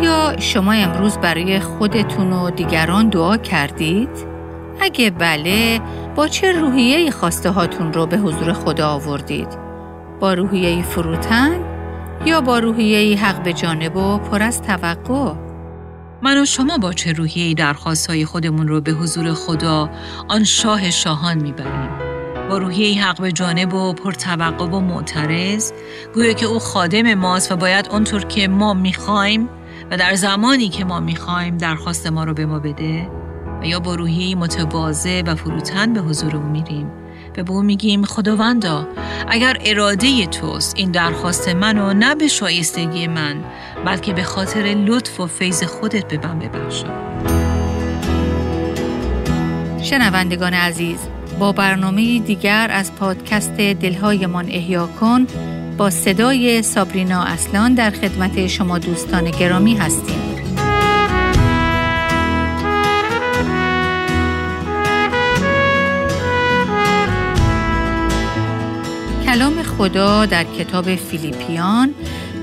آیا شما امروز برای خودتون و دیگران دعا کردید؟ اگه بله، با چه روحیه خواسته هاتون رو به حضور خدا آوردید؟ با روحیه فروتن یا با روحیه حق به جانب و پر از توقع؟ من و شما با چه روحیه‌ای درخواستهای خودمون رو به حضور خدا آن شاه شاهان می‌بریم با روحیه حق به جانب و پرتوقع و معترض گویا که او خادم ماست و باید اونطور که ما می‌خوایم و در زمانی که ما می‌خوایم درخواست ما رو به ما بده و یا با روحیه متبازه و فروتن به حضور او میریم. به او میگیم خداوندا اگر اراده توست این درخواست منو نه به شایستگی من بلکه به خاطر لطف و فیض خودت به من ببخشا شنوندگان عزیز با برنامه دیگر از پادکست دلهایمان احیا کن با صدای سابرینا اصلان در خدمت شما دوستان گرامی هستیم. کلام خدا در کتاب فیلیپیان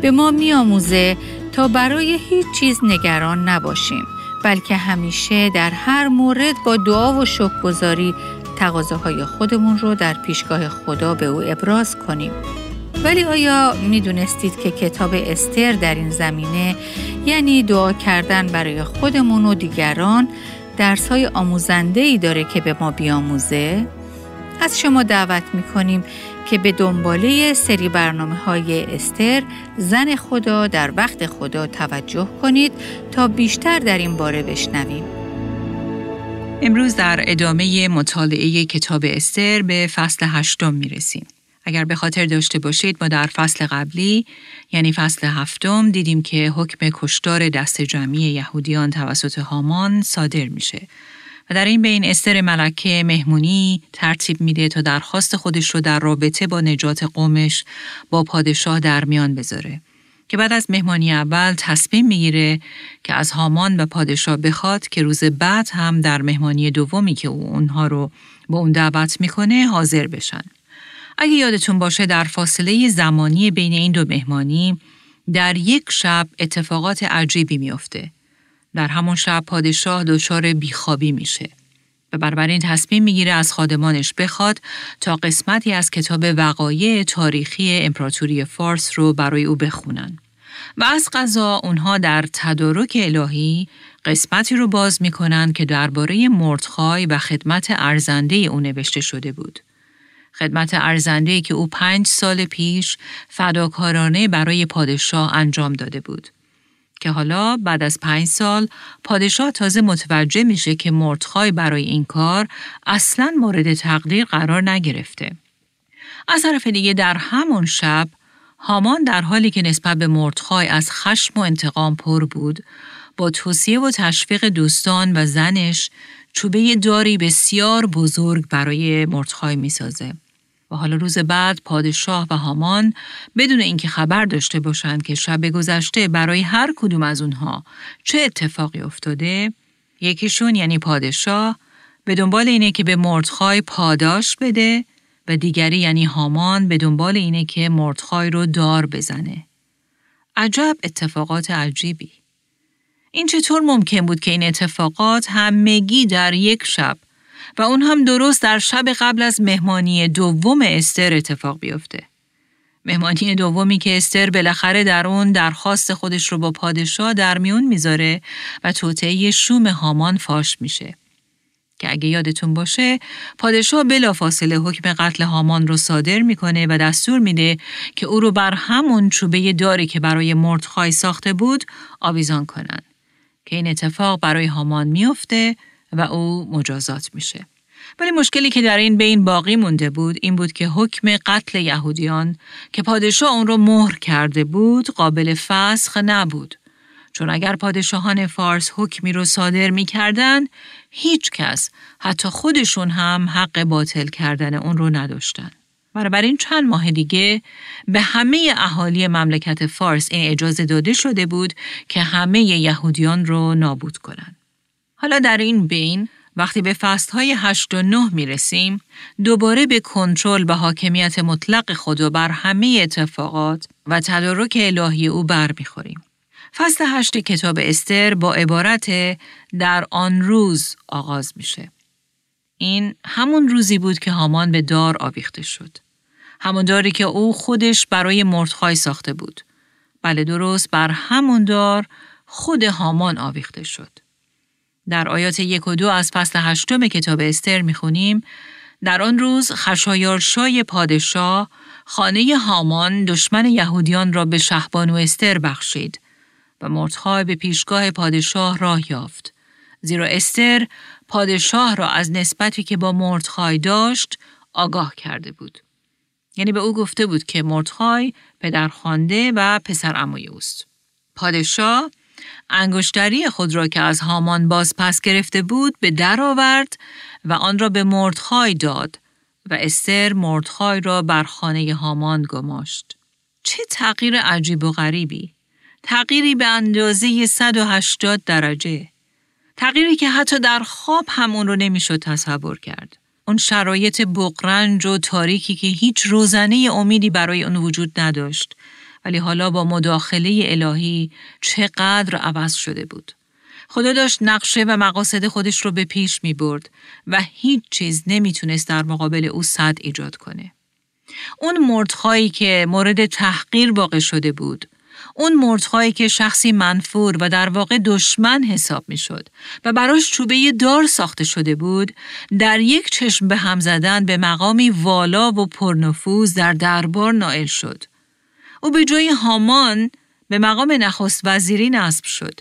به ما میآموزه تا برای هیچ چیز نگران نباشیم بلکه همیشه در هر مورد با دعا و شکرگزاری تقاضاهای خودمون رو در پیشگاه خدا به او ابراز کنیم. ولی آیا می دونستید که کتاب استر در این زمینه یعنی دعا کردن برای خودمون و دیگران درس های آموزنده ای داره که به ما بیاموزه؟ از شما دعوت می کنیم که به دنباله سری برنامه های استر زن خدا در وقت خدا توجه کنید تا بیشتر در این باره بشنویم. امروز در ادامه مطالعه کتاب استر به فصل هشتم می رسیم. اگر به خاطر داشته باشید ما در فصل قبلی یعنی فصل هفتم دیدیم که حکم کشتار دست جمعی یهودیان توسط هامان صادر میشه و در این بین استر ملکه مهمونی ترتیب میده تا درخواست خودش رو در رابطه با نجات قومش با پادشاه در میان بذاره که بعد از مهمانی اول تصمیم می‌گیره که از هامان و پادشاه بخواد که روز بعد هم در مهمانی دومی که او اونها رو با اون دعوت می‌کنه حاضر بشن. اگه یادتون باشه در فاصله زمانی بین این دو مهمانی در یک شب اتفاقات عجیبی میافته. در همون شب پادشاه دچار بیخوابی میشه و بنابراین تصمیم می‌گیره از خادمانش بخواد تا قسمتی از کتاب وقایع تاریخی امپراتوری فارس رو برای او بخونن. و از قضا اونها در تدارک الهی قسمتی رو باز می‌کنن که درباره مردخای و خدمت ارزنده او نوشته شده بود. خدمت ارزنده که او پنج سال پیش فداکارانه برای پادشاه انجام داده بود. که حالا بعد از پنج سال پادشاه تازه متوجه میشه که مردخای برای این کار اصلا مورد تقدیر قرار نگرفته. از طرف دیگه در همون شب هامان در حالی که نسبت به مردخای از خشم و انتقام پر بود، با توصیه و تشویق دوستان و زنش چوبه داری بسیار بزرگ برای مردخای می‌سازه. و حالا روز بعد پادشاه و هامان بدون اینکه خبر داشته باشند که شب گذشته برای هر کدوم از اونها چه اتفاقی افتاده یکیشون یعنی پادشاه به دنبال اینه که به مردخای پاداش بده و دیگری یعنی هامان به دنبال اینه که مردخای رو دار بزنه. عجب اتفاقات عجیبی. این چطور ممکن بود که این اتفاقات همگی در یک شب و اون هم درست در شب قبل از مهمانی دوم استر اتفاق بیفته. مهمانی دومی که استر بالاخره در اون درخواست خودش رو با پادشاه در میون می‌ذاره و توطعه شوم هامان فاش میشه. که اگه یادتون باشه پادشاه بلافاصله حکم قتل هامان رو صادر می‌کنه و دستور میده که او رو بر همون چوبه داری که برای مردخای ساخته بود آویزان کنن که این اتفاق برای هامان میفته و او مجازات میشه. ولی مشکلی که در این بین باقی مونده بود این بود که حکم قتل یهودیان که پادشاه اون رو مهر کرده بود قابل فسخ نبود. چون اگر پادشاهان فارس حکمی رو صادر می کردن، هیچ کس حتی خودشون هم حق باطل کردن اون رو نداشتن. این چند ماه دیگه به همه اهالی مملکت فارس این اجازه داده شده بود که همه یهودیان رو نابود کنند. حالا در این بین وقتی به های هشت و نه می رسیم، دوباره به کنترل و حاکمیت مطلق خدا بر همه اتفاقات و تدارک الهی او بر می خوریم. فصل هشت کتاب استر با عبارت در آن روز آغاز میشه. این همون روزی بود که هامان به دار آویخته شد. همون داری که او خودش برای مردخای ساخته بود. بله درست بر همون دار خود هامان آویخته شد. در آیات یک و دو از فصل هشتم کتاب استر می‌خونیم در آن روز خشایارشای پادشاه خانه هامان دشمن یهودیان را به شهبانو استر بخشید و مردخای به پیشگاه پادشاه راه یافت. زیرا استر پادشاه را از نسبتی که با مردخای داشت آگاه کرده بود. یعنی به او گفته بود که مردخای پدر خانده و پسر اموی اوست. پادشاه انگشتری خود را که از هامان باز پس گرفته بود به در آورد و آن را به مردخای داد و استر مردخای را بر خانه هامان گماشت. چه تغییر عجیب و غریبی! تغییری به اندازه 180 درجه. تغییری که حتی در خواب هم اون رو نمی‌شد تصور کرد. اون شرایط بقرنج و تاریکی که هیچ روزنه امیدی برای اون وجود نداشت ولی حالا با مداخله الهی چقدر عوض شده بود. خدا داشت نقشه و مقاصد خودش رو به پیش می برد و هیچ چیز نمی‌تونست در مقابل او صد ایجاد کنه. اون مردخایی که مورد تحقیر واقع شده بود اون مردخایی که شخصی منفور و در واقع دشمن حساب می شد و براش چوبه دار ساخته شده بود در یک چشم به هم زدن به مقامی والا و پرنفوذ در دربار نائل شد. او به جای هامان به مقام نخست وزیری نصب شد.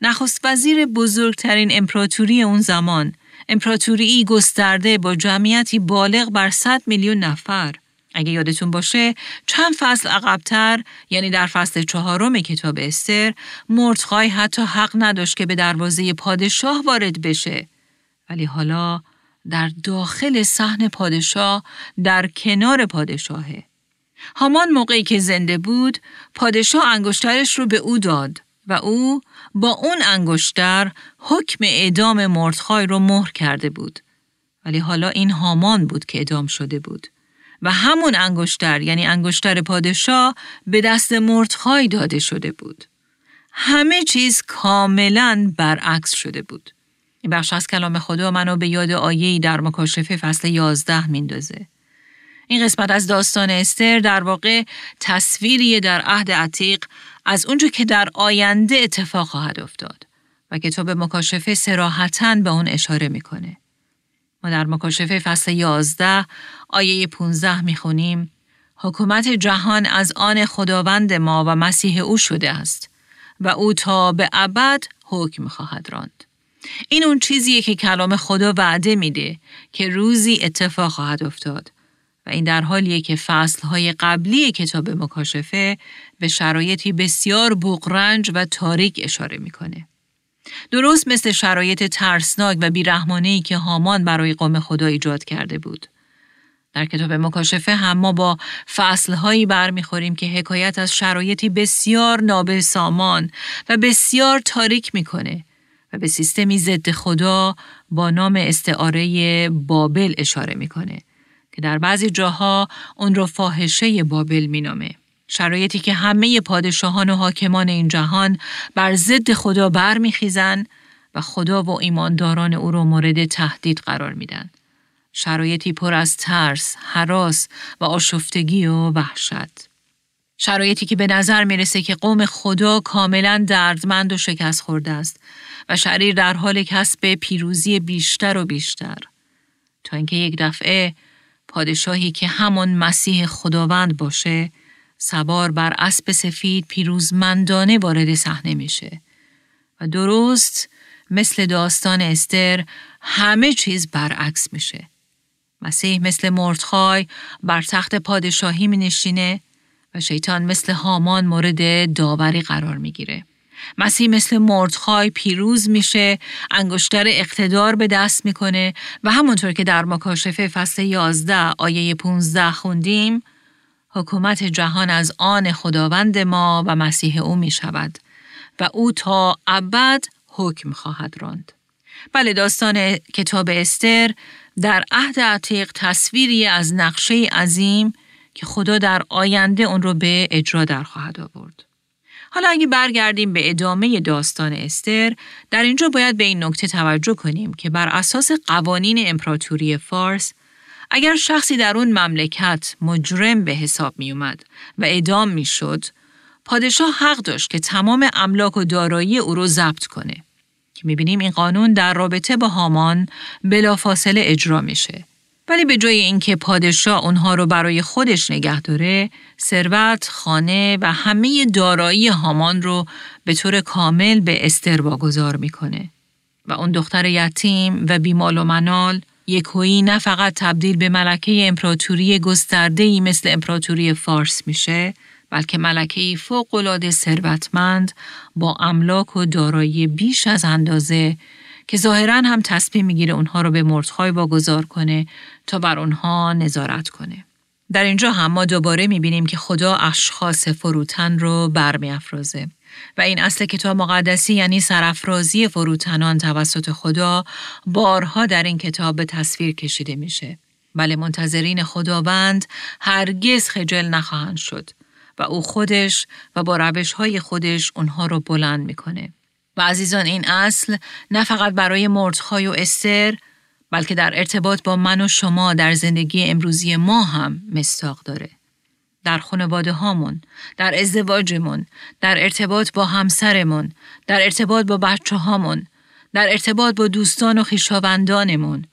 نخست وزیر بزرگترین امپراتوری اون زمان، امپراتوری گسترده با جمعیتی بالغ بر 100 میلیون نفر. اگه یادتون باشه چند فصل عقبتر یعنی در فصل چهارم کتاب استر مردخای حتی حق نداشت که به دروازه پادشاه وارد بشه ولی حالا در داخل صحن پادشاه در کنار پادشاهه هامان موقعی که زنده بود پادشاه انگشترش رو به او داد و او با اون انگشتر حکم اعدام مردخای رو مهر کرده بود ولی حالا این هامان بود که اعدام شده بود و همون انگشتر یعنی انگشتر پادشاه به دست مردخای داده شده بود. همه چیز کاملا برعکس شده بود. این بخش از کلام خدا منو به یاد آیه‌ای در مکاشفه فصل 11 میندازه. این قسمت از داستان استر در واقع تصویری در عهد عتیق از اونجا که در آینده اتفاق خواهد افتاد و کتاب مکاشفه سراحتا به اون اشاره می‌کنه. ما در مکاشفه فصل 11 آیه 15 می‌خونیم حکومت جهان از آن خداوند ما و مسیح او شده است و او تا به ابد حکم خواهد راند. این اون چیزیه که کلام خدا وعده میده که روزی اتفاق خواهد افتاد و این در حالیه که فصلهای قبلی کتاب مکاشفه به شرایطی بسیار بغرنج و تاریک اشاره می‌کنه. درست مثل شرایط ترسناک و بیرحمانهی که هامان برای قوم خدا ایجاد کرده بود. در کتاب مکاشفه هم ما با فصلهایی برمیخوریم که حکایت از شرایطی بسیار نابسامان و بسیار تاریک می‌کنه و به سیستمی ضد خدا با نام استعاره بابل اشاره می‌کنه که در بعضی جاها اون رو فاحشه بابل مینامه. شرایطی که همه پادشاهان و حاکمان این جهان بر ضد خدا برمیخیزن و خدا و ایمانداران او را مورد تهدید قرار میدن. شرایطی پر از ترس، حراس و آشفتگی و وحشت. شرایطی که به نظر می‌رسه که قوم خدا کاملا دردمند و شکست خورده است و شریر در حال کسب پیروزی بیشتر و بیشتر. تا اینکه یک دفعه پادشاهی که همون مسیح خداوند باشه سوار بر اسب سفید پیروزمندانه وارد صحنه میشه و درست مثل داستان استر همه چیز برعکس میشه. مسیح مثل مردخای بر تخت پادشاهی می نشینه و شیطان مثل هامان مورد داوری قرار می‌گیره. مسیح مثل مردخای پیروز میشه، انگشتر اقتدار به دست می‌کنه و همونطور که در مکاشفه فصل 11 آیه 15 خوندیم، حکومت جهان از آن خداوند ما و مسیح او می شود و او تا ابد حکم خواهد راند. بله داستان کتاب استر در عهد عتیق تصویری از نقشه عظیم که خدا در آینده اون رو به اجرا در خواهد آورد. حالا اگه برگردیم به ادامه داستان استر، در اینجا باید به این نکته توجه کنیم که بر اساس قوانین امپراتوری فارس اگر شخصی در اون مملکت مجرم به حساب می اومد و اعدام می شد، پادشاه حق داشت که تمام املاک و دارایی او رو ضبط کنه. که می‌بینیم این قانون در رابطه با هامان بلافاصله اجرا میشه. ولی به جای اینکه پادشاه اونها رو برای خودش نگه داره، ثروت، خانه و همه دارایی هامان رو به طور کامل به استر واگذار می‌کنه. و اون دختر یتیم و بیمال و منال یکویی نه فقط تبدیل به ملکه امپراتوری گسترده‌ای مثل امپراتوری فارس میشه، بلکه ملکه فوق‌العاده ثروتمند با املاک و دارایی بیش از اندازه که ظاهرا هم تصمیم می‌گیره اونها رو به مردخای واگذار کنه تا بر اونها نظارت کنه. در اینجا هم ما دوباره می‌بینیم که خدا اشخاص فروتن رو برمیافرازه و این اصل کتاب مقدسی یعنی سرافرازی فروتنان توسط خدا بارها در این کتاب به تصویر کشیده میشه. بله منتظرین خداوند هرگز خجل نخواهند شد و او خودش و با روش های خودش اونها رو بلند می‌کنه. و عزیزان این اصل نه فقط برای مردخای و استر بلکه در ارتباط با من و شما در زندگی امروزی ما هم مستاق داره. در خانواده هامون، در ازدواجمون، در ارتباط با همسرمون، در ارتباط با بچه هامون، در ارتباط با دوستان و خویشاوندانمون،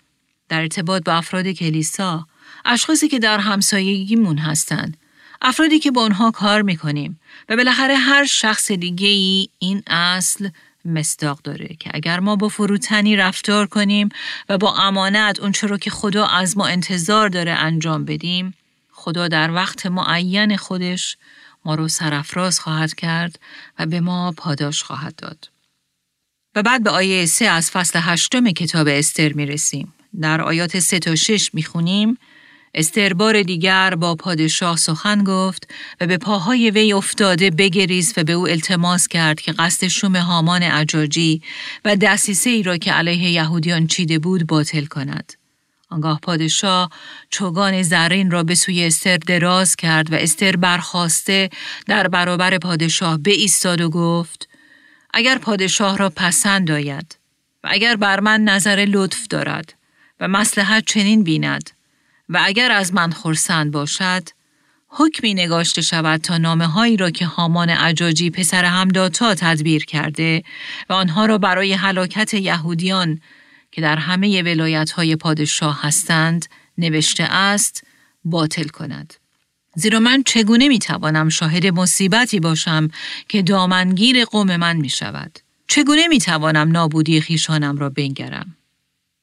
در ارتباط با افراد کلیسا، اشخاصی که در همسایگیمون هستند، افرادی که با آنها کار می‌کنیم و بالاخره هر شخص دیگه ای این اصل مصداق داره که اگر ما با فروتنی رفتار کنیم و با امانت اون رو که خدا از ما انتظار داره انجام بدیم خدا در وقت معین خودش ما رو سرافراز خواهد کرد و به ما پاداش خواهد داد. و بعد به آیه سه از فصل هشتم کتاب استر می رسیم. در آیات سه تا شش می خونیم استربار دیگر با پادشاه سخن گفت و به پاهای وی افتاده بگریز و به او التماس کرد که قصد شوم هامان عجاجی و دستیسه ای را که علیه یهودیان چیده بود باطل کند. آنگاه پادشاه چوگان زرین را به سوی استر دراز کرد و استر برخواسته در برابر پادشاه به ایستاد و گفت اگر پادشاه را پسند آید و اگر بر من نظر لطف دارد و مسلحت چنین بیند و اگر از من خورسند باشد حکمی نگاشته شود تا نامه هایی را که هامان عجاجی پسر همداتا تدبیر کرده و آنها را برای هلاکت یهودیان که در همه ولایت های پادشاه هستند نوشته است باطل کند. زیرا من چگونه می توانم شاهد مصیبتی باشم که دامنگیر قوم من می شود؟ چگونه می توانم نابودی خیشانم را بنگرم؟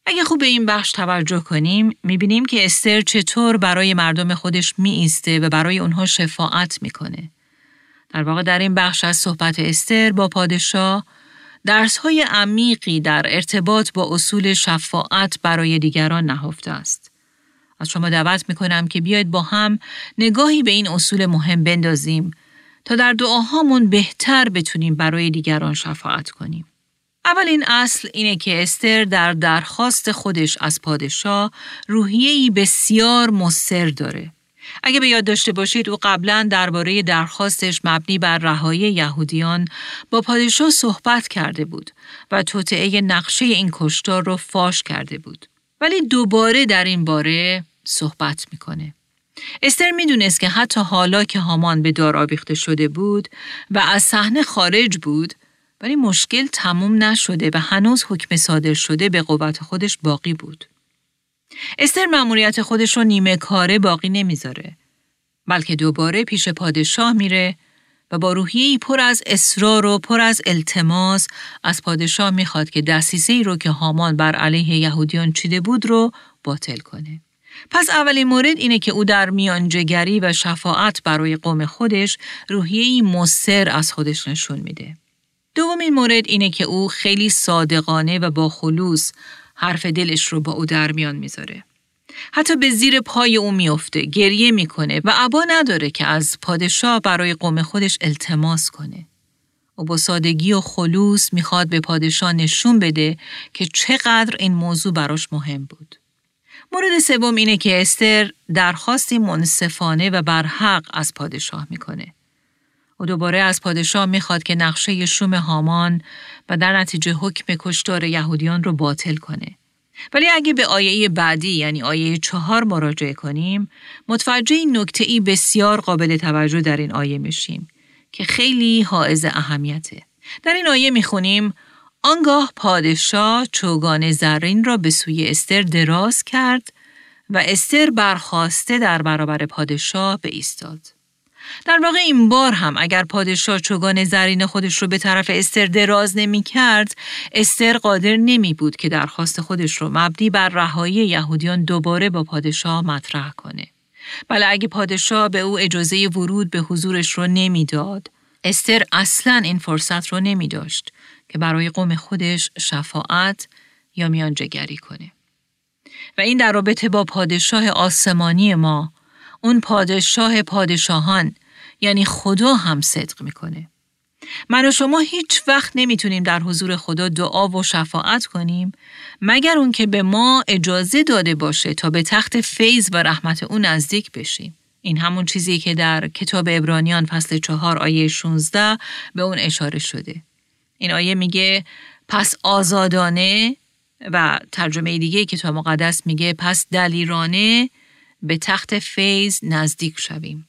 اگه خوب به این بخش توجه کنیم می‌بینیم که استر چطور برای مردم خودش می ایسته و برای اونها شفاعت می‌کنه. در واقع در این بخش از صحبت استر با پادشاه درس های عمیقی در ارتباط با اصول شفاعت برای دیگران نهفته است. از شما دعوت می‌کنم که بیاید با هم نگاهی به این اصول مهم بندازیم تا در دعاهامون بهتر بتونیم برای دیگران شفاعت کنیم. اولین اصل اینه که استر در درخواست خودش از پادشاه روحیه‌ای بسیار مصر داره. اگه به یاد داشته باشید او قبلا درباره درخواستش مبنی بر رهایی یهودیان با پادشاه صحبت کرده بود و توطعه نقشه این کشتار رو فاش کرده بود. ولی دوباره در این باره صحبت می‌کنه. استر می‌دونست که حتی حالا که هامان به دار آویخته شده بود و از صحنه خارج بود ولی مشکل تموم نشده و هنوز حکم صادر شده به قوت خودش باقی بود. استر مأموریت خودش رو نیمه کاره باقی نمی‌ذاره بلکه دوباره پیش پادشاه میره و با روحیه‌ای پر از اصرار و پر از التماس از پادشاه می‌خواد که دستیسه ای رو که هامان بر علیه یهودیان چیده بود رو باطل کنه. پس اولین مورد اینه که او در میانجگری و شفاعت برای قوم خودش روحیه‌ای مصر از خودش نشون میده. دومین مورد اینه که او خیلی صادقانه و با خلوص حرف دلش رو با او در میان می‌ذاره. حتی به زیر پای او میافته، گریه می‌کنه و عبا نداره که از پادشاه برای قوم خودش التماس کنه. او با سادگی و خلوص می‌خواد به پادشاه نشون بده که چقدر این موضوع براش مهم بود. مورد سوم اینه که استر درخواستی منصفانه و برحق از پادشاه می‌کنه. او دوباره از پادشاه می‌خواد که نقشه شوم هامان و در نتیجه حکم کشتار یهودیان رو باطل کنه. ولی اگه به آیه بعدی یعنی آیه چهار مراجعه کنیم متوجه این نکته ای بسیار قابل توجه در این آیه میشیم که خیلی حائز اهمیته. در این آیه می‌خونیم آنگاه پادشاه چوگان زرین را به سوی استر دراز کرد و استر برخواسته در برابر پادشاه به ایستاد. در واقع این بار هم اگر پادشاه چوگان زرین خودش رو به طرف استر دراز نمی کرد، استر قادر نمی بود که درخواست خودش رو مبدی بر رهایی یهودیان دوباره با پادشاه مطرح کنه. بله اگه پادشاه به او اجازه ورود به حضورش رو نمی‌داد، استر اصلا این فرصت رو نمی داشت که برای قوم خودش شفاعت یا میانجگری کنه. و این در رابطه با پادشاه آسمانی ما اون پادشاه پادشاهان یعنی خدا هم صدق می‌کنه. من و شما هیچ وقت نمی‌تونیم در حضور خدا دعا و شفاعت کنیم مگر اون که به ما اجازه داده باشه تا به تخت فیض و رحمت اون نزدیک بشیم. این همون چیزی که در کتاب ابرانیان فصل چهار آیه 16 به اون اشاره شده. این آیه میگه پس آزادانه و ترجمه دیگه کتاب مقدس میگه پس دلیرانه به تخت فیض نزدیک شویم.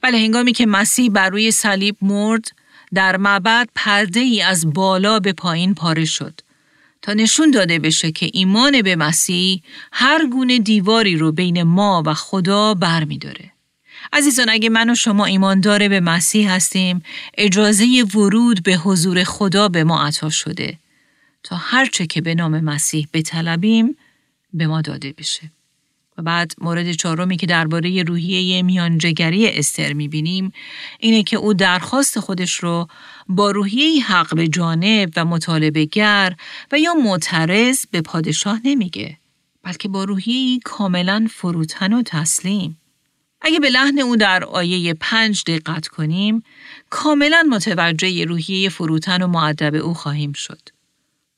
بله هنگامی که مسیح بر روی صلیب مرد در معبد پرده ای از بالا به پایین پاره شد تا نشون داده بشه که ایمان به مسیح هر گونه دیواری رو بین ما و خدا بر می داره. عزیزان اگه من و شما ایمان داره به مسیح هستیم اجازه ورود به حضور خدا به ما عطا شده تا هرچه که به نام مسیح بطلبیم به ما داده بشه. و بعد مورد چهارمی که درباره روحیه میانجگری استر می‌بینیم اینه که او درخواست خودش رو با روحیه حق به جانب و مطالبه گر و یا معترض به پادشاه نمیگه بلکه با روحیه کاملا فروتن و تسلیم. اگه به لحن او در آیه پنج دقت کنیم کاملا متوجه روحیه فروتن و معدب او خواهیم شد.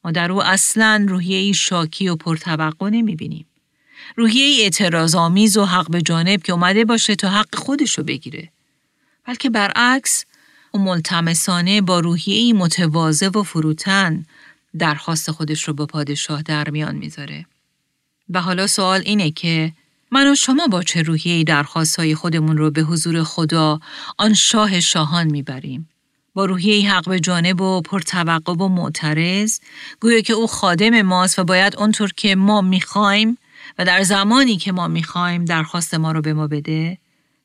ما در او اصلا روحیه شاکی و پرتوقع نمی‌بینیم. روحیه اعتراض آمیز و حق به جانب که اومده باشه تا حق خودشو بگیره. بلکه برعکس او ملتمسانه با روحیه متواضع و فروتن درخواست خودش رو با پادشاه در میان می‌ذاره. و حالا سوال اینه که من و شما با چه روحیه‌ای درخواستهای خودمون رو به حضور خدا آن شاه شاهان می‌بریم؟ با روحیه حق به جانب و پرتوقع و معترض گویا که او خادم ماست و باید اونطور که ما می‌خوایم و در زمانی که ما می‌خوایم درخواست ما رو به ما بده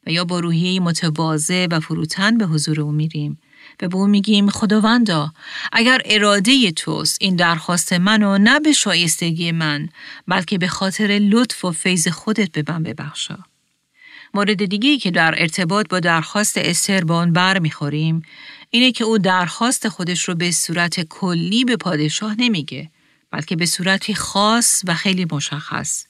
و یا با روحیه متواضع و فروتن به حضور او میریم و به او میگیم خداوندا اگر اراده توست این درخواست منو نه به شایستگی من بلکه به خاطر لطف و فیض خودت به من ببخشا. مورد دیگه که در ارتباط با درخواست استر با آن بر می‌خوریم اینه که او درخواست خودش رو به صورت کلی به پادشاه نمیگه بلکه به صورتی خاص و خیلی مشخص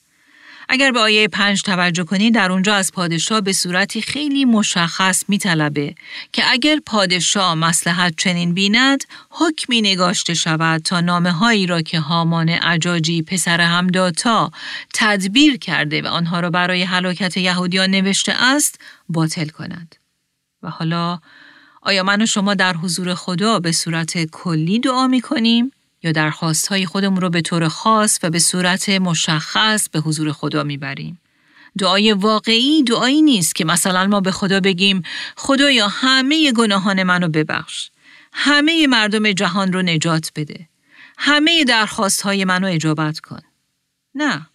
اگر به آیه پنج توجه کنید در اونجا از پادشاه به صورتی خیلی مشخص میطلبه که اگر پادشاه مسلحت چنین بیند حکمی نگاشته شود تا نامه هایی را که هامان عجاجی پسر همداتا تدبیر کرده و آنها را برای هلاکت یهودیان نوشته است باطل کند. و حالا آیا من و شما در حضور خدا به صورت کلی دعا می کنیم یا درخواست های خودمون رو به طور خاص و به صورت مشخص به حضور خدا می‌بریم. دعای واقعی دعایی نیست که مثلا ما به خدا بگیم خدایا همه گناهان منو ببخش. همه مردم جهان رو نجات بده. همه درخواست های منو اجابت کن. نه.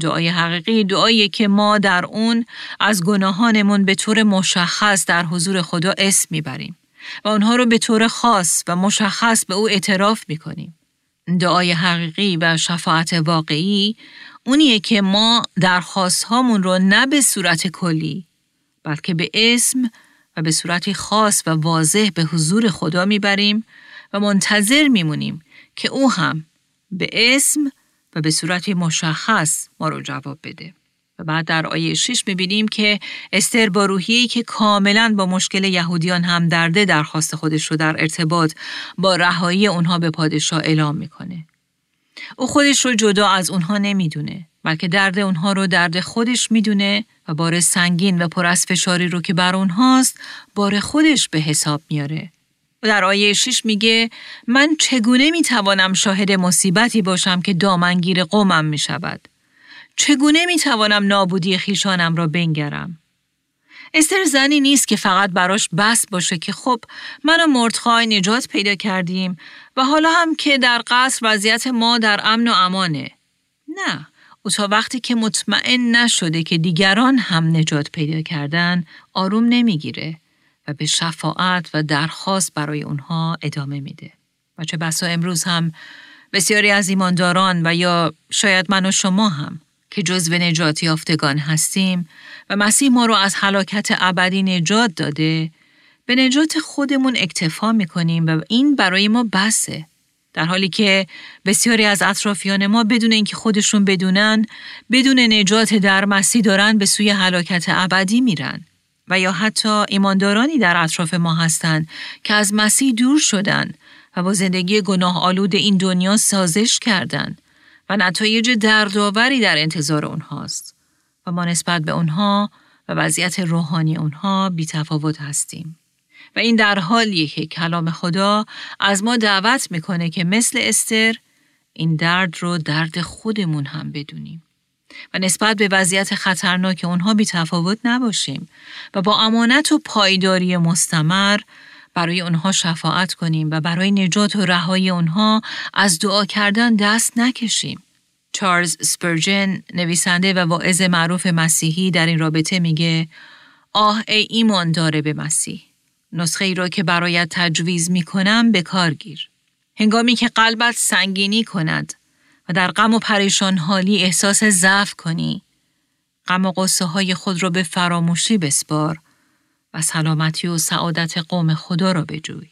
دعای حقیقی دعایی که ما در اون از گناهانمون به طور مشخص در حضور خدا اسم می‌بریم و اونها رو به طور خاص و مشخص به او اعتراف می‌کنیم. دعای حقیقی و شفاعت واقعی اونیه که ما درخواست هامون رو نه به صورت کلی بلکه به اسم و به صورت خاص و واضح به حضور خدا می‌بریم و منتظر میمونیم که او هم به اسم و به صورت مشخص ما رو جواب بده. و بعد در آیه 6 می‌بینیم که استر با روحیه‌ای که کاملا با مشکل یهودیان هم درده درخواست خودش رو در ارتباط با رهایی اونها به پادشاه اعلام می‌کنه. او خودش رو جدا از اونها نمی‌دونه بلکه درد اونها رو درد خودش می‌دونه و بار سنگین و پر از فشاری رو که بر اونهاست بار خودش به حساب میاره. و در آیه 6 میگه من چگونه می‌توانم شاهد مصیبتی باشم که دامنگیر قومم می‌شود؟ چگونه می‌توانم نابودی خیشانم را بنگرم؟ استر زنی نیست که فقط براش بس باشه که خب من و مردخای نجات پیدا کردیم و حالا هم که در قصر وضعیت ما در امن و امانه. نه، او تا وقتی که مطمئن نشده که دیگران هم نجات پیدا کردن آروم نمی‌گیره و به شفاعت و درخواست برای اونها ادامه میده. و چه بسا امروز هم بسیاری از ایمانداران و یا شاید من و شما هم که جزو نجات یافتگان هستیم و مسیح ما رو از حلاکت ابدی نجات داده به نجات خودمون اکتفا می‌کنیم و این برای ما بسه. در حالی که بسیاری از اطرافیان ما بدون اینکه خودشون بدونن بدون نجات در مسیح دارن به سوی حلاکت ابدی میرن و یا حتی ایماندارانی در اطراف ما هستند که از مسیح دور شدن و با زندگی گناه آلود این دنیا سازش کردند نتایج دردآوری در انتظار اونهاست و ما نسبت به اونها و وضعیت روحانی اونها بی تفاوت هستیم. و این در حالیه که کلام خدا از ما دعوت می‌کنه که مثل استر این درد رو درد خودمون هم بدونیم. و نسبت به وضعیت خطرناک اونها بی تفاوت نباشیم و با امانت و پایداری مستمر برای اونها شفاعت کنیم و برای نجات و رهایی اونها از دعا کردن دست نکشیم. چارلز سپرجن نویسنده و واعظ معروف مسیحی در این رابطه میگه آه ای ایمان داره به مسیح نسخه ای را که برایت تجویز می کنم به کار گیر. هنگامی که قلبت سنگینی کند و در غم و پریشان حالی احساس ضعف کنی، غم و قصه های خود را به فراموشی بسپار و سلامتی و سعادت قوم خدا را بجوی.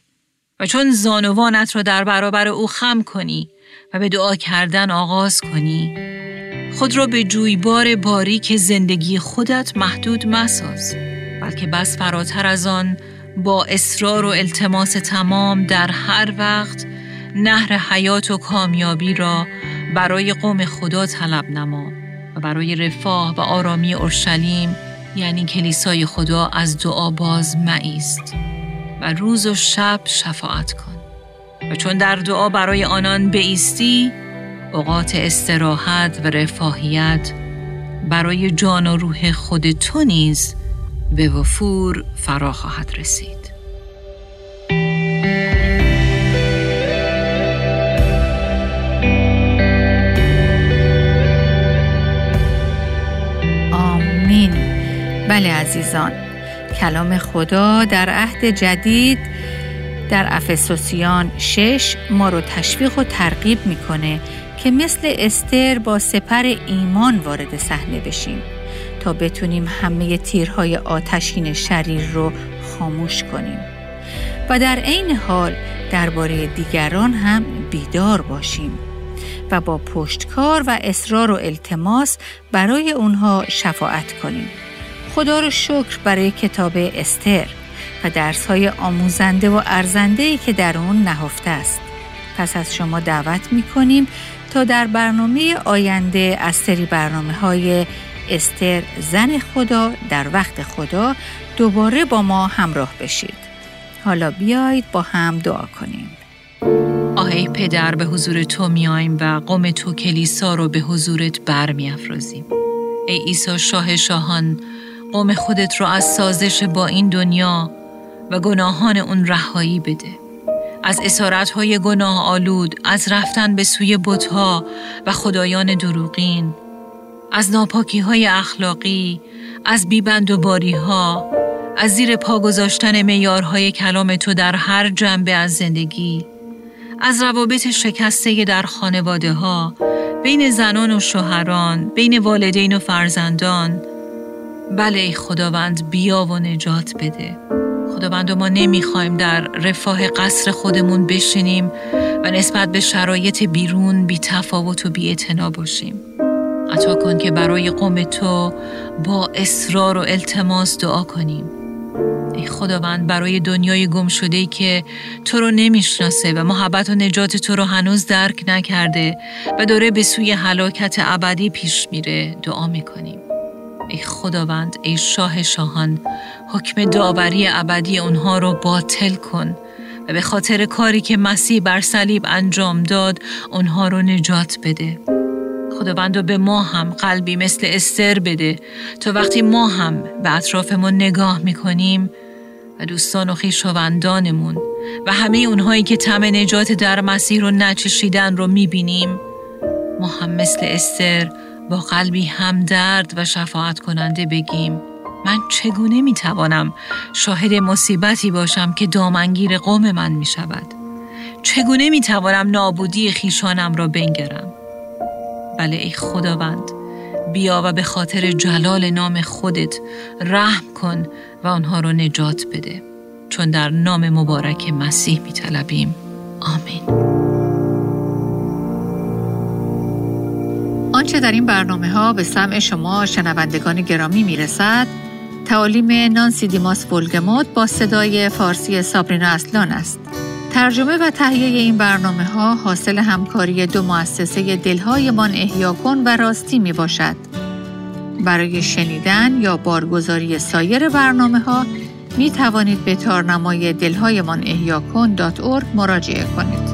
و چون زانوانت را در برابر او خم کنی و به دعا کردن آغاز کنی، خود را به جویبار باریک زندگی خودت محدود مساز، بلکه بس فراتر از آن با اصرار و التماس تمام در هر وقت نهر حیات و کامیابی را برای قوم خدا طلب نما و برای رفاه و آرامی اورشلیم یعنی کلیسای خدا از دعا باز مایست و روز و شب شفاعت کن و چون در دعا برای آنان بیستی اوقات استراحت و رفاهیت برای جان و روح خود تو نیز به وفور فرا خواهد رسید. بله عزیزان کلام خدا در عهد جدید در افسوسیان شش ما رو تشویق و ترغیب می‌کنه که مثل استر با سپر ایمان وارد صحنه بشیم تا بتونیم همه تیرهای آتشین شریر رو خاموش کنیم و در عین حال درباره دیگران هم بیدار باشیم و با پشتکار و اصرار و التماس برای اونها شفاعت کنیم. خدا رو شکر برای کتاب استر و درسهای آموزنده و ارزنده که در اون نهفته است. پس از شما دعوت می کنیم تا در برنامه آینده از سری برنامه های استر زن خدا در وقت خدا دوباره با ما همراه بشید. حالا بیایید با هم دعا کنیم. آهی پدر به حضور تو میاییم و قوم تو کلیسا رو به حضورت بر افرازیم. ای عیسی شاه شاهان قوم خودت رو از سازش با این دنیا و گناهان اون رهایی بده. از اسارت های گناه آلود، از رفتن به سوی بتها و خدایان دروغین، از ناپاکی های اخلاقی، از بیبند و باری ها، از زیر پا گذاشتن میارهای کلام تو در هر جنبه از زندگی، از روابط شکسته در خانواده ها، بین زنان و شوهران، بین والدین و فرزندان. بله خداوند بیا و نجات بده. خداوند ما نمی‌خوایم در رفاه قصر خودمون بشینیم و نسبت به شرایط بیرون بی تفاوت و بی باشیم. عطا کن که برای قوم تو با اصرار و التماس دعا کنیم ای خداوند برای دنیای گم شده ای که تو رو نمی‌شناسه و محبت و نجات تو رو هنوز درک نکرده و داره به سوی هلاکت ابدی پیش میره دعا می‌کنیم ای خداوند ای شاه شاهان حکم داوری ابدی اونها رو باطل کن و به خاطر کاری که مسیح بر صلیب انجام داد اونها رو نجات بده. خداوند به ما هم قلبی مثل استر بده. تا وقتی ما هم به اطرافمون نگاه می‌کنیم و دوستان و خیشاوندانمون و همه اونهایی که تم نجات در مسیح رو نچشیدن رو می‌بینیم ما هم مثل استر با قلبی همدرد و شفاعت کننده بگیم من چگونه می‌توانم شاهد مصیبتی باشم که دامنگیر قوم من می شود؟ چگونه می‌توانم نابودی خیشانم را بنگرم؟ بله ای خداوند بیا و به خاطر جلال نام خودت رحم کن و آنها را نجات بده چون در نام مبارک مسیح می طلبیم آمین آنچه در این برنامه ها به سمع شما شنوندگان گرامی می رسد تعالیم نانسی دیماس بولگموت با صدای فارسی سابرینا اصلان است ترجمه و تهیه این برنامه ها حاصل همکاری دو مؤسسه دلهایمان احیا کن و راستی می باشد. برای شنیدن یا بارگزاری سایر برنامه ها می توانید به تارنمای دلهایمان احیا کن مراجعه کنید.